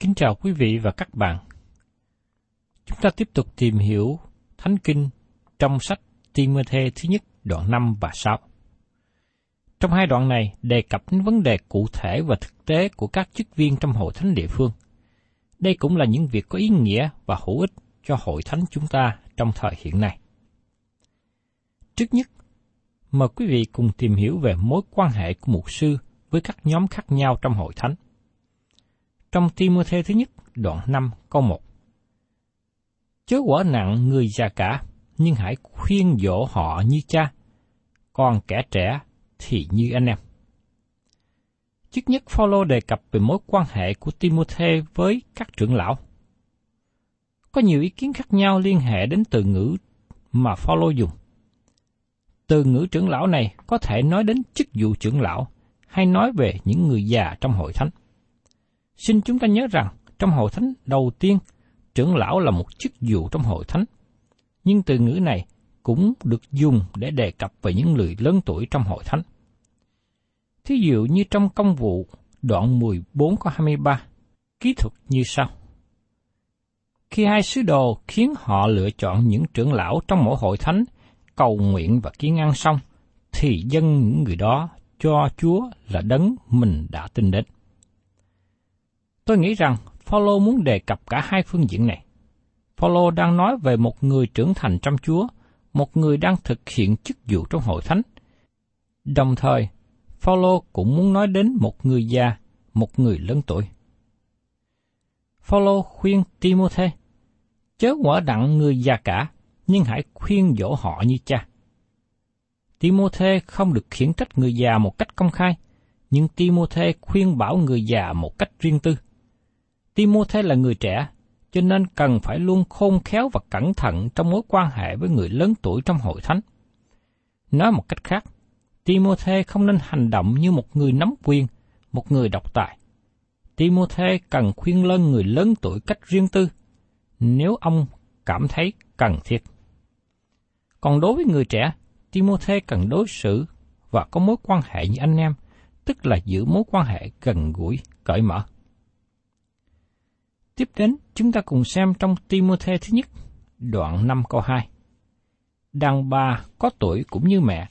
Kính chào quý vị và các bạn. Chúng ta tiếp tục tìm hiểu Thánh Kinh trong sách Timôthê thứ nhất đoạn 5 và 6. Trong hai đoạn này đề cập đến vấn đề cụ thể và thực tế của các chức viên trong hội thánh địa phương. Đây cũng là những việc có ý nghĩa và hữu ích cho hội thánh chúng ta trong thời hiện nay. Trước nhất, mời quý vị cùng tìm hiểu về mối quan hệ của mục sư với các nhóm khác nhau trong hội thánh. Trong Timôthê thứ nhất, đoạn 5 câu 1. Chớ quả nặng người già cả, nhưng hãy khuyên dỗ họ như cha, còn kẻ trẻ thì như anh em. Trước nhất Phaolô đề cập về mối quan hệ của Timôthê với các trưởng lão. Có nhiều ý kiến khác nhau liên hệ đến từ ngữ mà Phaolô dùng. Từ ngữ trưởng lão này có thể nói đến chức vụ trưởng lão hay nói về những người già trong hội thánh. Xin chúng ta nhớ rằng, trong hội thánh đầu tiên, trưởng lão là một chức vụ trong hội thánh. Nhưng từ ngữ này cũng được dùng để đề cập về những người lớn tuổi trong hội thánh. Thí dụ như trong công vụ đoạn 14 có 23, kỹ thuật như sau. Khi hai sứ đồ khiến họ lựa chọn những trưởng lão trong mỗi hội thánh, cầu nguyện và kiến ăn xong, thì dân những người đó cho Chúa là đấng mình đã tin đến. Tôi nghĩ rằng Phaolô muốn đề cập cả hai phương diện này. Phaolô đang nói về một người trưởng thành trong Chúa, một người đang thực hiện chức vụ trong hội thánh. Đồng thời, Phaolô cũng muốn nói đến một người già, một người lớn tuổi. Phaolô khuyên Timothy chớ quả đặng người già cả, nhưng hãy khuyên dỗ họ như cha. Timothy không được khiển trách người già một cách công khai, nhưng Timothy khuyên bảo người già một cách riêng tư. Timothy là người trẻ, cho nên cần phải luôn khôn khéo và cẩn thận trong mối quan hệ với người lớn tuổi trong hội thánh. Nói một cách khác, Timothy không nên hành động như một người nắm quyền, một người độc tài. Timothy cần khuyên lân người lớn tuổi cách riêng tư, nếu ông cảm thấy cần thiết. Còn đối với người trẻ, Timothy cần đối xử và có mối quan hệ như anh em, tức là giữ mối quan hệ gần gũi, cởi mở. Tiếp đến, chúng ta cùng xem trong Timothy thứ nhất, đoạn 5 câu 2. Đàn bà có tuổi cũng như mẹ,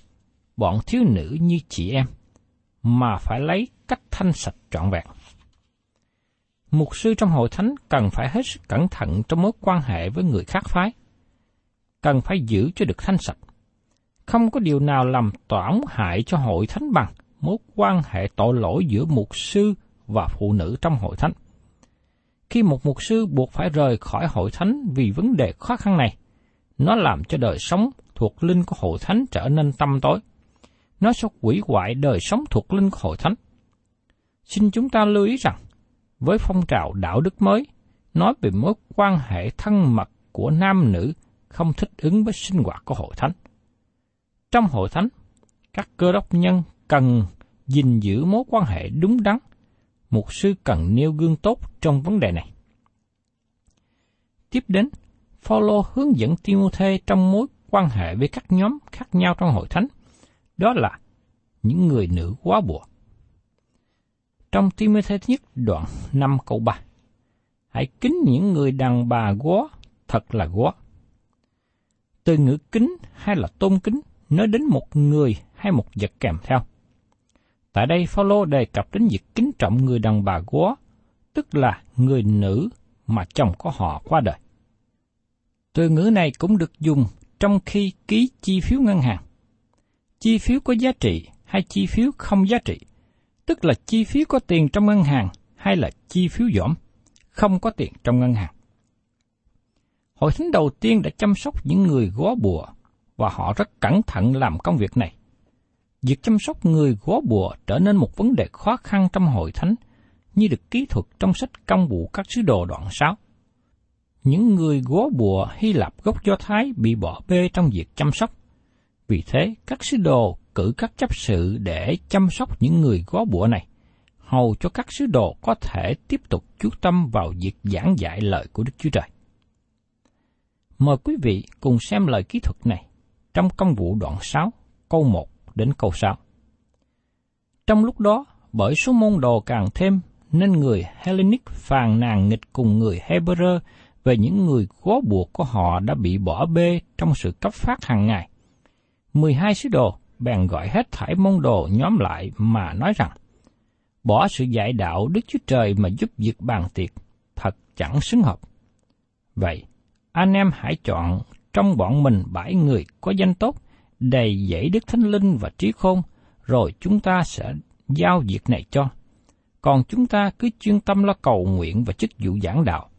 bọn thiếu nữ như chị em, mà phải lấy cách thanh sạch trọn vẹn. mục sư trong hội thánh cần phải hết sức cẩn thận trong mối quan hệ với người khác phái. Cần phải giữ cho được thanh sạch. Không có điều nào làm tổn hại cho hội thánh bằng mối quan hệ tội lỗi giữa mục sư và phụ nữ trong hội thánh. Khi một mục sư buộc phải rời khỏi hội thánh vì vấn đề khó khăn này, nó làm cho đời sống thuộc linh của hội thánh trở nên tâm tối. Nó sẽ quỷ hoại đời sống thuộc linh của hội thánh. Xin chúng ta lưu ý rằng, với phong trào đạo đức mới, nói về mối quan hệ thân mật của nam nữ không thích ứng với sinh hoạt của hội thánh. Trong hội thánh, các cơ đốc nhân cần gìn giữ mối quan hệ đúng đắn. Mục sư cần nêu gương tốt trong vấn đề này. Tiếp đến, Phaolô hướng dẫn Timôthê trong mối quan hệ với các nhóm khác nhau trong hội thánh. Đó là những người nữ quá bùa. Trong Timôthê nhất đoạn 5 câu 3 Hãy kính những người đàn bà quá, thật là quá. Từ ngữ kính hay là tôn kính nói đến một người hay một vật kèm theo. Tại đây Phaolô đề cập đến việc kính trọng người đàn bà góa, tức là người nữ mà chồng của họ qua đời. Từ ngữ này cũng được dùng trong khi ký chi phiếu ngân hàng. Chi phiếu có giá trị hay chi phiếu không giá trị, tức là chi phiếu có tiền trong ngân hàng hay là chi phiếu dỏm, không có tiền trong ngân hàng. Hội thánh đầu tiên đã chăm sóc những người góa bùa và họ rất cẩn thận làm công việc này. Việc chăm sóc người gó bùa trở nên một vấn đề khó khăn trong hội thánh, như được kỹ thuật trong sách công vụ các sứ đồ đoạn 6. Những người gó bùa Hy Lạp gốc Do Thái bị bỏ bê trong việc chăm sóc. Vì thế, các sứ đồ cử các chấp sự để chăm sóc những người gó bùa này, hầu cho các sứ đồ có thể tiếp tục chú tâm vào việc giảng dạy lời của Đức Chúa Trời. Mời quý vị cùng xem lời kỹ thuật này trong công vụ đoạn 6, câu 1 đến câu sau. Trong lúc đó, bởi số môn đồ càng thêm, nên người Hellenic phàn nàn nghịch cùng người Hebrew về những người góa buộc của họ đã bị bỏ bê trong sự cấp phát hàng ngày. 12 sứ đồ bèn gọi hết thải môn đồ nhóm lại mà nói rằng, bỏ sự dạy đạo Đức Chúa Trời mà giúp việc bàn tiệc, thật chẳng xứng hợp. Vậy, anh em hãy chọn trong bọn mình bảy người có danh tốt, đầy dẫy đức thánh linh và trí khôn, rồi chúng ta sẽ giao việc này cho. Còn chúng ta cứ chuyên tâm lo cầu nguyện và chức vụ giảng đạo.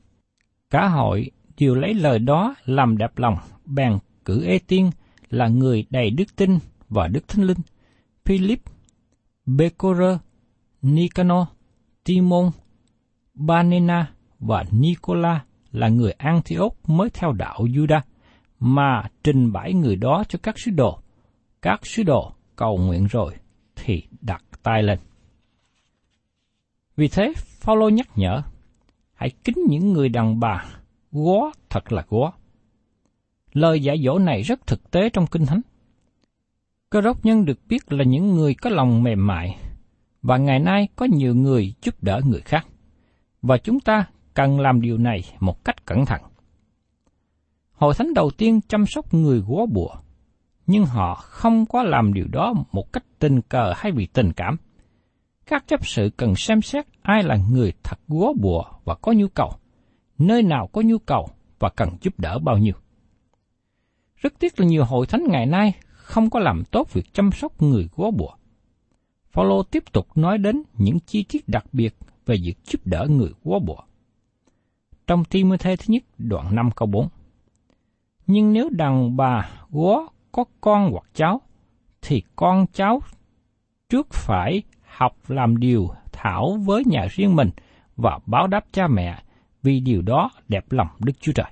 Cả hội đều lấy lời đó làm đẹp lòng, bèn cử Ê Tiên là người đầy đức tin và đức thánh linh, Philip, Becora, Nicanor, Timon, Banena và Nicola là người Antioch mới theo đạo Judah mà trình bày người đó cho các sứ đồ. Các sứ đồ cầu nguyện rồi thì đặt tay lên. Vì thế, Phaolô nhắc nhở, hãy kính những người đàn bà, gó thật là gó. Lời dạy dỗ này rất thực tế trong Kinh Thánh. Cơ đốc nhân được biết là những người có lòng mềm mại, và ngày nay có nhiều người giúp đỡ người khác. Và chúng ta cần làm điều này một cách cẩn thận. Hội thánh đầu tiên chăm sóc người góa bùa, nhưng họ không có làm điều đó một cách tình cờ hay vì tình cảm. Các chấp sự cần xem xét ai là người thật góa bùa và có nhu cầu, nơi nào có nhu cầu và cần giúp đỡ bao nhiêu. Rất tiếc là nhiều hội thánh ngày nay không có làm tốt việc chăm sóc người góa bùa. Phaolô tiếp tục nói đến những chi tiết đặc biệt về việc giúp đỡ người góa bùa. Trong Timothée thứ nhất đoạn 5 câu 4 nhưng nếu đàn bà góa có con hoặc cháu, thì con cháu trước phải học làm điều thảo với nhà riêng mình và báo đáp cha mẹ vì điều đó đẹp lòng Đức Chúa Trời.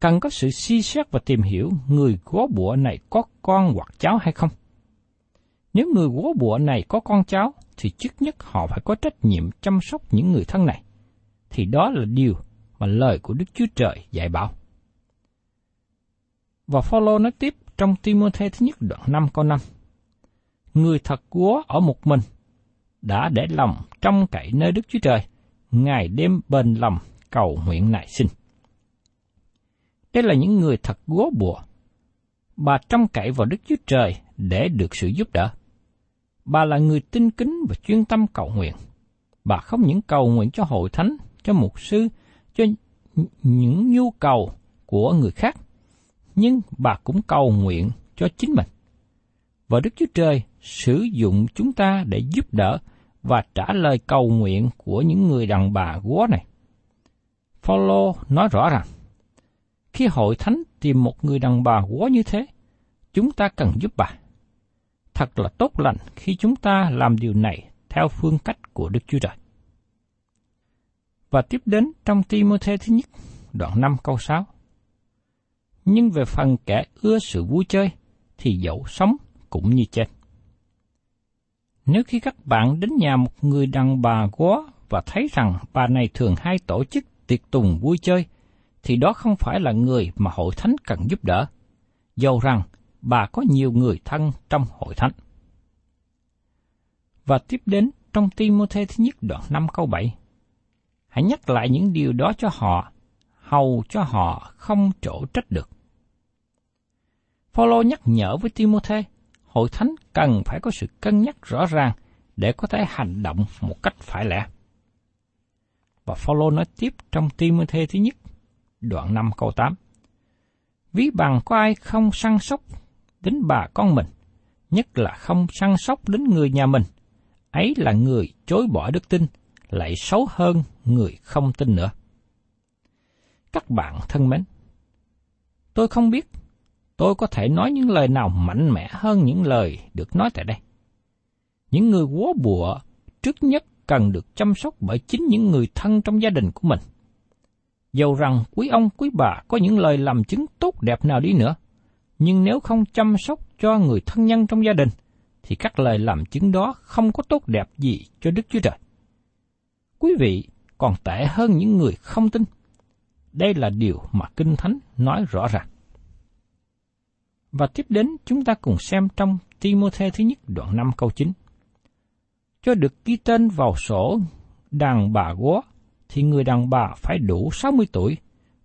Cần có sự suy xét và tìm hiểu người góa bụa này có con hoặc cháu hay không. Nếu người góa bụa này có con cháu, thì trước nhất họ phải có trách nhiệm chăm sóc những người thân này. Thì đó là điều mà lời của Đức Chúa Trời dạy bảo. Và Phaolô nói tiếp trong Timôthê thứ nhất đoạn 5 câu 5. Người thật của ở một mình đã để lòng trong cậy nơi Đức Chúa Trời, ngày đêm bền lòng cầu nguyện nại sinh. Đây là những người thật gúa bùa. Bà trong cậy vào Đức Chúa Trời để được sự giúp đỡ. Bà là người tinh kính và chuyên tâm cầu nguyện. bà không những cầu nguyện cho hội thánh, cho mục sư, cho những nhu cầu của người khác, nhưng bà cũng cầu nguyện cho chính mình. Và Đức Chúa Trời sử dụng chúng ta để giúp đỡ và trả lời cầu nguyện của những người đàn bà quá này. Phaolô nói rõ rằng, khi hội thánh tìm một người đàn bà quá như thế, chúng ta cần giúp bà. Thật là tốt lành khi chúng ta làm điều này theo phương cách của Đức Chúa Trời. Và tiếp đến trong Timothée thứ nhất, đoạn 5 câu 6. Nhưng về phần kẻ ưa sự vui chơi, thì dẫu sống cũng như chết. Nếu khi các bạn đến nhà một người đàn bà quá và thấy rằng bà này thường hay tổ chức tiệc tùng vui chơi, thì đó không phải là người mà hội thánh cần giúp đỡ, dầu rằng bà có nhiều người thân trong hội thánh. Và tiếp đến trong Timothée thứ nhất đoạn 5 câu 7. Hãy nhắc lại những điều đó cho họ, hầu cho họ không chỗ trách được. Phaolô nhắc nhở với Timothée, hội thánh cần phải có sự cân nhắc rõ ràng để có thể hành động một cách phải lẽ. Và Phaolô nói tiếp trong Timothée thứ nhất, đoạn 5 câu 8. Ví bằng có ai không săn sóc đến bà con mình, nhất là không săn sóc đến người nhà mình, ấy là người chối bỏ đức tin, lại xấu hơn người không tin nữa. Các bạn thân mến, tôi không biết tôi có thể nói những lời nào mạnh mẽ hơn những lời được nói tại đây. Những người quá bùa trước nhất cần được chăm sóc bởi chính những người thân trong gia đình của mình. Dầu rằng quý ông quý bà có những lời làm chứng tốt đẹp nào đi nữa, nhưng nếu không chăm sóc cho người thân nhân trong gia đình, thì các lời làm chứng đó không có tốt đẹp gì cho Đức Chúa Trời. Quý vị còn tệ hơn những người không tin. Đây là điều mà Kinh Thánh nói rõ ràng. Và tiếp đến chúng ta cùng xem trong Timothée thứ nhất đoạn 5 câu 9. Cho được ghi tên vào sổ đàn bà góa thì người đàn bà phải đủ 60 tuổi,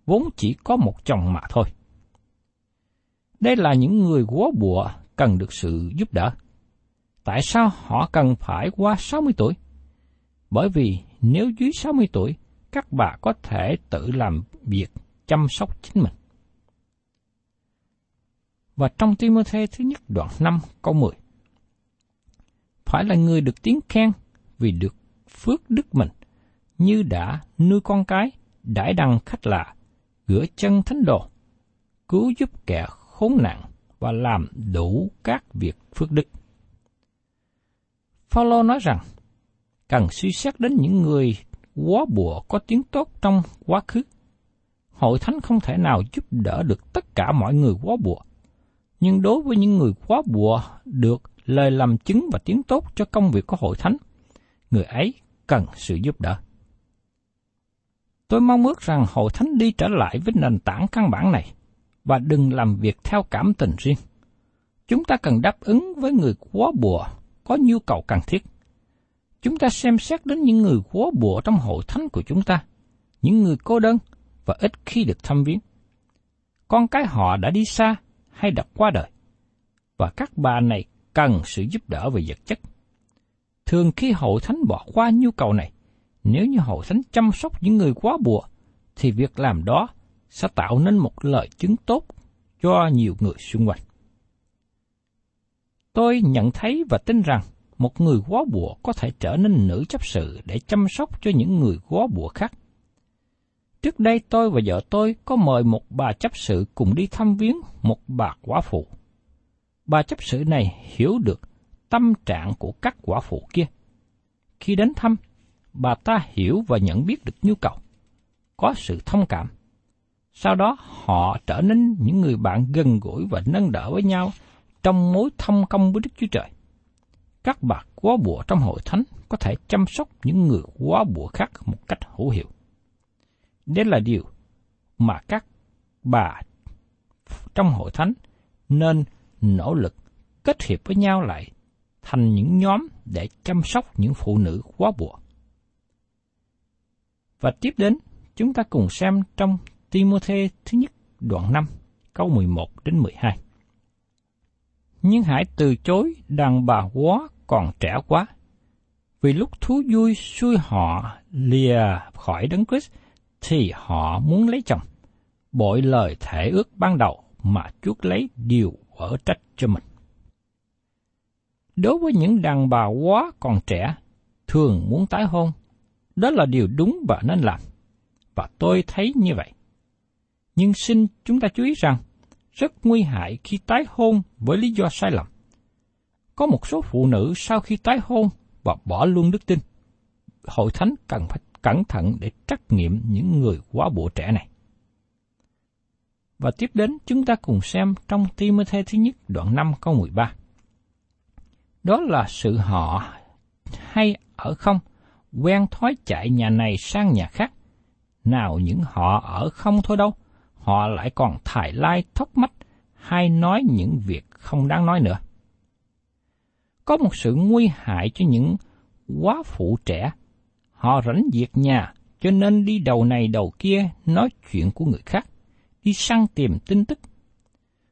vốn chỉ có một chồng mà thôi. Đây là những người quá bụa cần được sự giúp đỡ. Tại sao họ cần phải qua 60 tuổi? Bởi vì nếu dưới 60 tuổi, các bà có thể tự làm việc chăm sóc chính mình. Và trong Timothy thứ nhất đoạn 5 câu 10. Phải là người được tiếng khen vì được phước đức mình, như đã nuôi con cái, đãi đằng khách lạ, gửa chân thánh đồ, cứu giúp kẻ khốn nạn và làm đủ các việc phước đức. Phaolô nói rằng, cần suy xét đến những người quá bùa có tiếng tốt trong quá khứ. Hội thánh không thể nào giúp đỡ được tất cả mọi người quá bùa, nhưng đối với những người quá bùa được lời làm chứng và tiếng tốt cho công việc của hội thánh, người ấy cần sự giúp đỡ. Tôi mong ước rằng hội thánh đi trở lại với nền tảng căn bản này và đừng làm việc theo cảm tình riêng. Chúng ta cần đáp ứng với người quá bùa có nhu cầu cần thiết. Chúng ta xem xét đến những người quá bùa trong hội thánh của chúng ta, những người cô đơn và ít khi được thăm viếng. Con cái họ đã đi xa hay đã qua đời, và các bà này cần sự giúp đỡ về vật chất. Thường khi hội thánh bỏ qua nhu cầu này, nếu như hội thánh chăm sóc những người quá bùa, thì việc làm đó sẽ tạo nên một lời chứng tốt cho nhiều người xung quanh. Tôi nhận thấy và tin rằng một người quá bùa có thể trở nên nữ chấp sự để chăm sóc cho những người quá bùa khác. Trước đây tôi và vợ tôi có mời một bà chấp sự cùng đi thăm viếng một bà quả phụ. Bà chấp sự này hiểu được tâm trạng của các quả phụ kia. Khi đến thăm, bà ta hiểu và nhận biết được nhu cầu, có sự thông cảm. Sau đó họ trở nên những người bạn gần gũi và nâng đỡ với nhau trong mối thông công với Đức Chúa Trời. Các bà quá bùa trong hội thánh có thể chăm sóc những người quá bùa khác một cách hữu hiệu. Đây là điều mà các bà trong hội thánh nên nỗ lực kết hiệp với nhau lại thành những nhóm để chăm sóc những phụ nữ quá bùa. Và tiếp đến, chúng ta cùng xem trong Timôthê thứ nhất đoạn 5, câu 11 đến 12. Nhưng hãy từ chối đàn bà quá còn trẻ quá, Vì lúc thú vui xui họ lìa khỏi đấng Christ, thì họ muốn lấy chồng, bội lời thể ước ban đầu mà chuốc lấy điều ở trách cho mình. Đối với những đàn bà quá còn trẻ, thường muốn tái hôn, đó là điều đúng và nên làm. Và tôi thấy như vậy. Nhưng xin chúng ta chú ý rằng, rất nguy hại khi tái hôn với lý do sai lầm. Có một số phụ nữ sau khi tái hôn và bỏ luôn đức tin. Hội thánh cần phải cẩn thận để trắc nghiệm những người quá bộ trẻ này. Và tiếp đến chúng ta cùng xem trong Timothy thứ nhất đoạn 5 câu 13. Đó là sự họ hay ở không, quen thói chạy nhà này sang nhà khác. Nào những họ ở không thôi đâu, họ lại còn thải lai thóc mắt hay nói những việc không đáng nói nữa. Có một sự nguy hại cho những quá phụ trẻ. Họ rảnh việc nhà, cho nên đi đầu này đầu kia nói chuyện của người khác, đi săn tìm tin tức.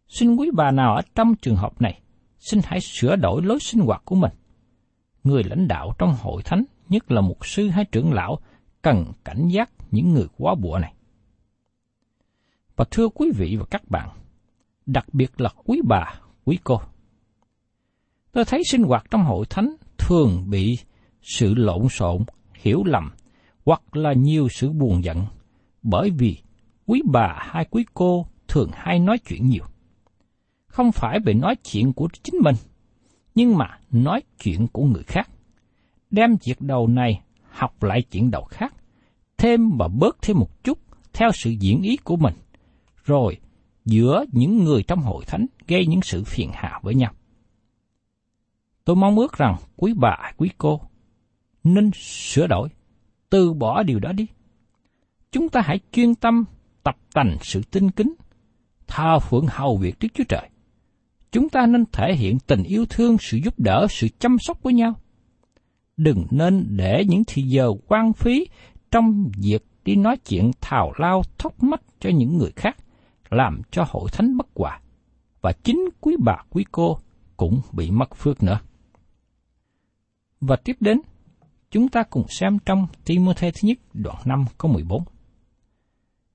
Xin quý bà nào ở trong trường hợp này, xin hãy sửa đổi lối sinh hoạt của mình. Người lãnh đạo trong hội thánh, nhất là mục sư hay trưởng lão, cần cảnh giác những người quá bụa này. Và thưa quý vị và các bạn, đặc biệt là quý bà, quý cô. Tôi thấy sinh hoạt trong hội thánh thường bị sự lộn xộn, hiểu lầm hoặc là nhiều sự buồn giận bởi vì quý bà hay quý cô thường hay nói chuyện nhiều. Không phải về nói chuyện của chính mình, nhưng mà nói chuyện của người khác. Đem việc đầu này học lại chuyện đầu khác, thêm và bớt thêm một chút theo sự diễn ý của mình, rồi giữa những người trong hội thánh gây những sự phiền hà với nhau. Tôi mong ước rằng quý bà, quý cô nên sửa đổi, từ bỏ điều đó đi. Chúng ta hãy chuyên tâm tập tành sự tinh kính, thờ phượng hầu việc Đức Chúa Trời. Chúng ta nên thể hiện tình yêu thương, sự giúp đỡ, sự chăm sóc với nhau. Đừng nên để những thì giờ quan phí trong việc đi nói chuyện thào lao thóc mắt cho những người khác, làm cho hội thánh bất hòa, và chính quý bà quý cô cũng bị mất phước nữa. Và tiếp đến, chúng ta cùng xem trong Timothy thứ nhất đoạn 5 câu 14.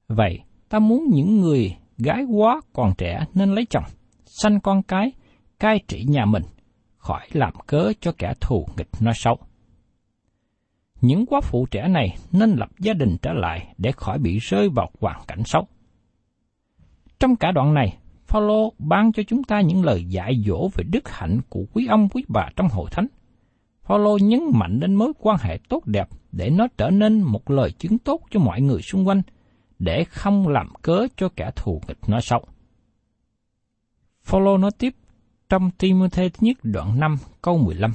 Vậy, ta muốn những người gái quá còn trẻ nên lấy chồng, sanh con cái, cai trị nhà mình, khỏi làm cớ cho kẻ thù nghịch nói xấu. Những quá phụ trẻ này nên lập gia đình trở lại để khỏi bị rơi vào hoàn cảnh xấu. Trong cả đoạn này, Phaolô ban cho chúng ta những lời dạy dỗ về đức hạnh của quý ông quý bà trong hội thánh – Phaolô nhấn mạnh đến mối quan hệ tốt đẹp để nó trở nên một lời chứng tốt cho mọi người xung quanh, để không làm cớ cho kẻ thù nghịch nói xấu. Phaolô nói tiếp trong Timothy thứ nhất đoạn 5 câu 15.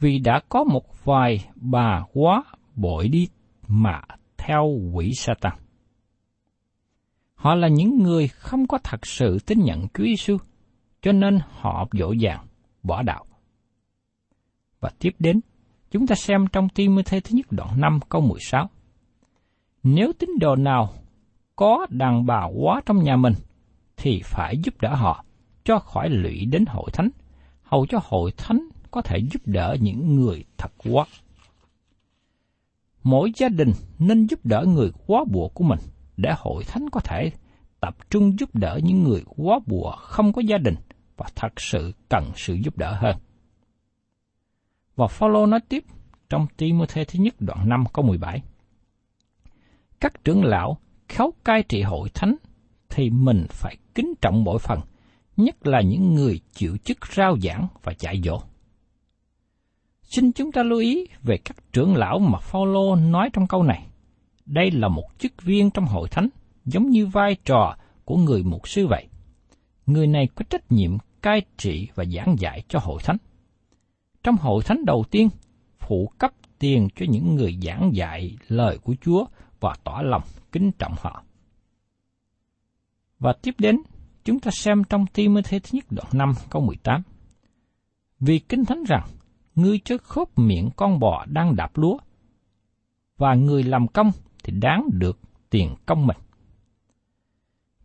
Vì đã có một vài bà quá bội đi mà theo quỷ Satan. Họ là những người không có thật sự tin nhận Chúa Giêsu, cho nên họ dỗ dàng bỏ đạo. Và tiếp đến, chúng ta xem trong Timothy thứ nhất đoạn 5 câu 16. Nếu tín đồ nào có đàn bà quá trong nhà mình, thì phải giúp đỡ họ, cho khỏi lụy đến hội thánh, hầu cho hội thánh có thể giúp đỡ những người thật quá. Mỗi gia đình nên giúp đỡ người quá bùa của mình, để hội thánh có thể tập trung giúp đỡ những người quá bùa không có gia đình và thật sự cần sự giúp đỡ hơn. Và Phaolô nói tiếp trong Timothy thứ nhất đoạn 5 câu 17. Các trưởng lão khéo cai trị hội thánh thì mình phải kính trọng mỗi phần, nhất là những người chịu chức rao giảng và dạy dỗ. Xin chúng ta lưu ý về các trưởng lão mà Phaolô nói trong câu này. Đây là một chức viên trong hội thánh, giống như vai trò của người mục sư vậy. Người này có trách nhiệm cai trị và giảng dạy cho hội thánh trong hội thánh đầu tiên, phụ cấp tiền cho những người giảng dạy lời của Chúa và tỏ lòng kính trọng họ. Và tiếp đến, chúng ta xem trong Timothy thứ nhất đoạn 5 câu 18. Vì kinh thánh rằng, ngươi chớ khớp miệng con bò đang đạp lúa, và người làm công thì đáng được tiền công mình.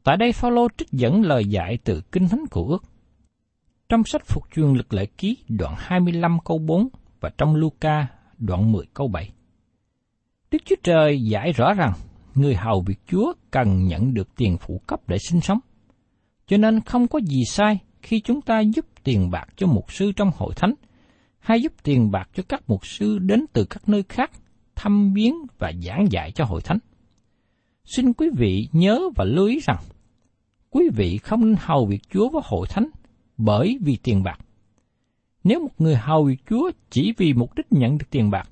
Tại đây Phaolô trích dẫn lời dạy từ Kinh Thánh của ước. Trong sách Phục truyền lực lệ ký đoạn 25 câu 4 và trong Luca đoạn 10 câu 7. Đức Chúa Trời giải rõ rằng người hầu việc Chúa cần nhận được tiền phụ cấp để sinh sống. Cho nên không có gì sai khi chúng ta giúp tiền bạc cho mục sư trong hội thánh, hay giúp tiền bạc cho các mục sư đến từ các nơi khác thăm viếng và giảng dạy cho hội thánh. Xin quý vị nhớ và lưu ý rằng, quý vị không nên hầu việc Chúa với hội thánh bởi vì tiền bạc. Nếu một người hầu Chúa chỉ vì mục đích nhận được tiền bạc,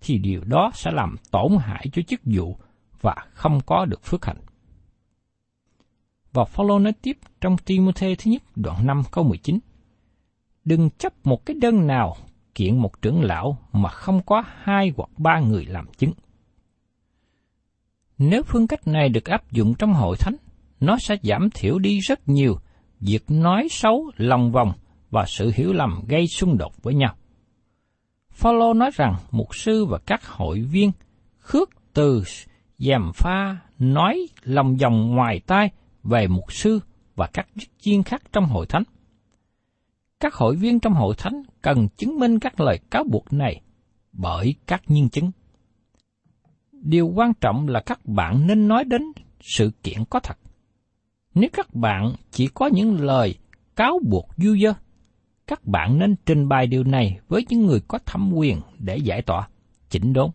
thì điều đó sẽ làm tổn hại cho chức vụ và không có được phước hạnh. Và Phaolô nói tiếp trong Timôthê thứ nhất đoạn 5 câu 19. Đừng chấp một cái đơn nào kiện một trưởng lão mà không có hai hoặc ba người làm chứng. Nếu phương cách này được áp dụng trong hội thánh, nó sẽ giảm thiểu đi rất nhiều việc nói xấu, lòng vòng và sự hiểu lầm gây xung đột với nhau. Phaolô nói rằng mục sư và các hội viên khước từ dèm pha nói lòng vòng ngoài tai về mục sư và các chức viên khác trong hội thánh. Các hội viên trong hội thánh cần chứng minh các lời cáo buộc này bởi các nhân chứng. Điều quan trọng là các bạn nên nói đến sự kiện có thật. Nếu các bạn chỉ có những lời cáo buộc du dơ, các bạn nên trình bày điều này với những người có thẩm quyền để giải tỏa, chỉnh đốn.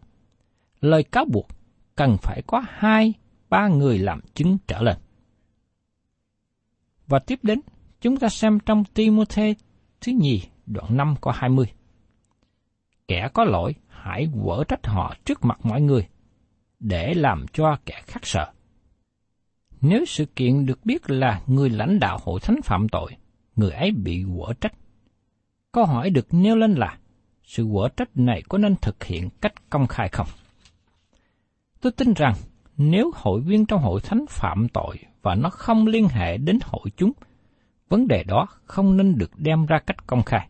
Lời cáo buộc cần phải có hai, ba người làm chứng trở lên. Và tiếp đến, chúng ta xem trong Timothée thứ nhì đoạn 5 có 20. Kẻ có lỗi, hãy vỡ trách họ trước mặt mọi người, để làm cho kẻ khác sợ. Nếu sự kiện được biết là người lãnh đạo hội thánh phạm tội, người ấy bị quở trách. Câu hỏi được nêu lên là, sự quở trách này có nên thực hiện cách công khai không? Tôi tin rằng, nếu hội viên trong hội thánh phạm tội và nó không liên hệ đến hội chúng, vấn đề đó không nên được đem ra cách công khai,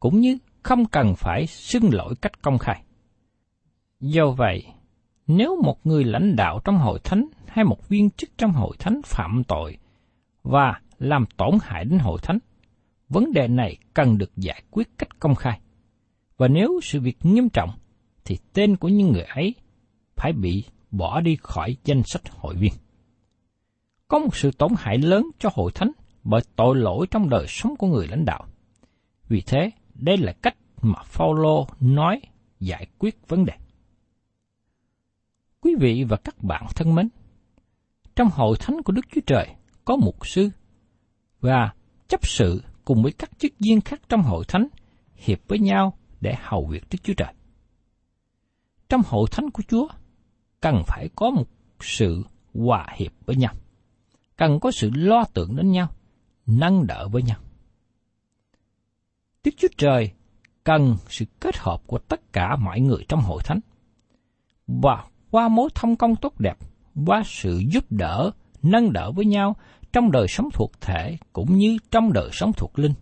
cũng như không cần phải xưng lỗi cách công khai. Do vậy, nếu một người lãnh đạo trong hội thánh hay một viên chức trong hội thánh phạm tội và làm tổn hại đến hội thánh, vấn đề này cần được giải quyết cách công khai. Và nếu sự việc nghiêm trọng, thì tên của những người ấy phải bị bỏ đi khỏi danh sách hội viên. Có một sự tổn hại lớn cho hội thánh bởi tội lỗi trong đời sống của người lãnh đạo. Vì thế, đây là cách mà Phaolô nói giải quyết vấn đề. Quý vị và các bạn thân mến, trong hội thánh của Đức Chúa Trời có mục sư và chấp sự cùng với các chức viên khác trong hội thánh hiệp với nhau để hầu việc Đức Chúa Trời. Trong hội thánh của Chúa cần phải có một sự hòa hiệp với nhau, cần có sự lo tưởng đến nhau, nâng đỡ với nhau. Đức Chúa Trời cần sự kết hợp của tất cả mọi người trong hội thánh. Và qua mối thông công tốt đẹp, qua sự giúp đỡ, nâng đỡ với nhau trong đời sống thuộc thể cũng như trong đời sống thuộc linh,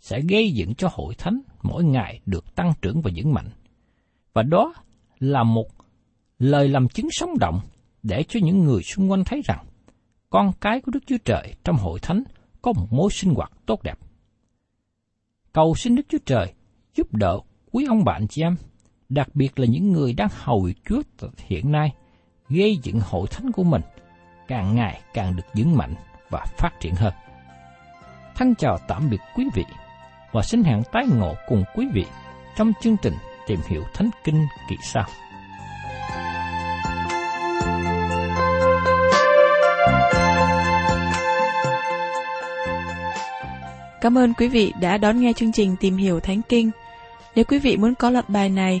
sẽ gây dựng cho hội thánh mỗi ngày được tăng trưởng và vững mạnh. Và đó là một lời làm chứng sống động để cho những người xung quanh thấy rằng con cái của Đức Chúa Trời trong hội thánh có một mối sinh hoạt tốt đẹp. Cầu xin Đức Chúa Trời giúp đỡ quý ông bạn chị em, đặc biệt là những người đang hầu Chúa hiện nay, gây dựng hội thánh của mình càng ngày càng được vững mạnh và phát triển hơn. Thân chào tạm biệt quý vị và xin hẹn tái ngộ cùng quý vị trong chương trình tìm hiểu Thánh Kinh kỳ sau. Cảm ơn quý vị đã đón nghe chương trình Tìm hiểu Thánh Kinh. Nếu quý vị muốn có loạt bài này,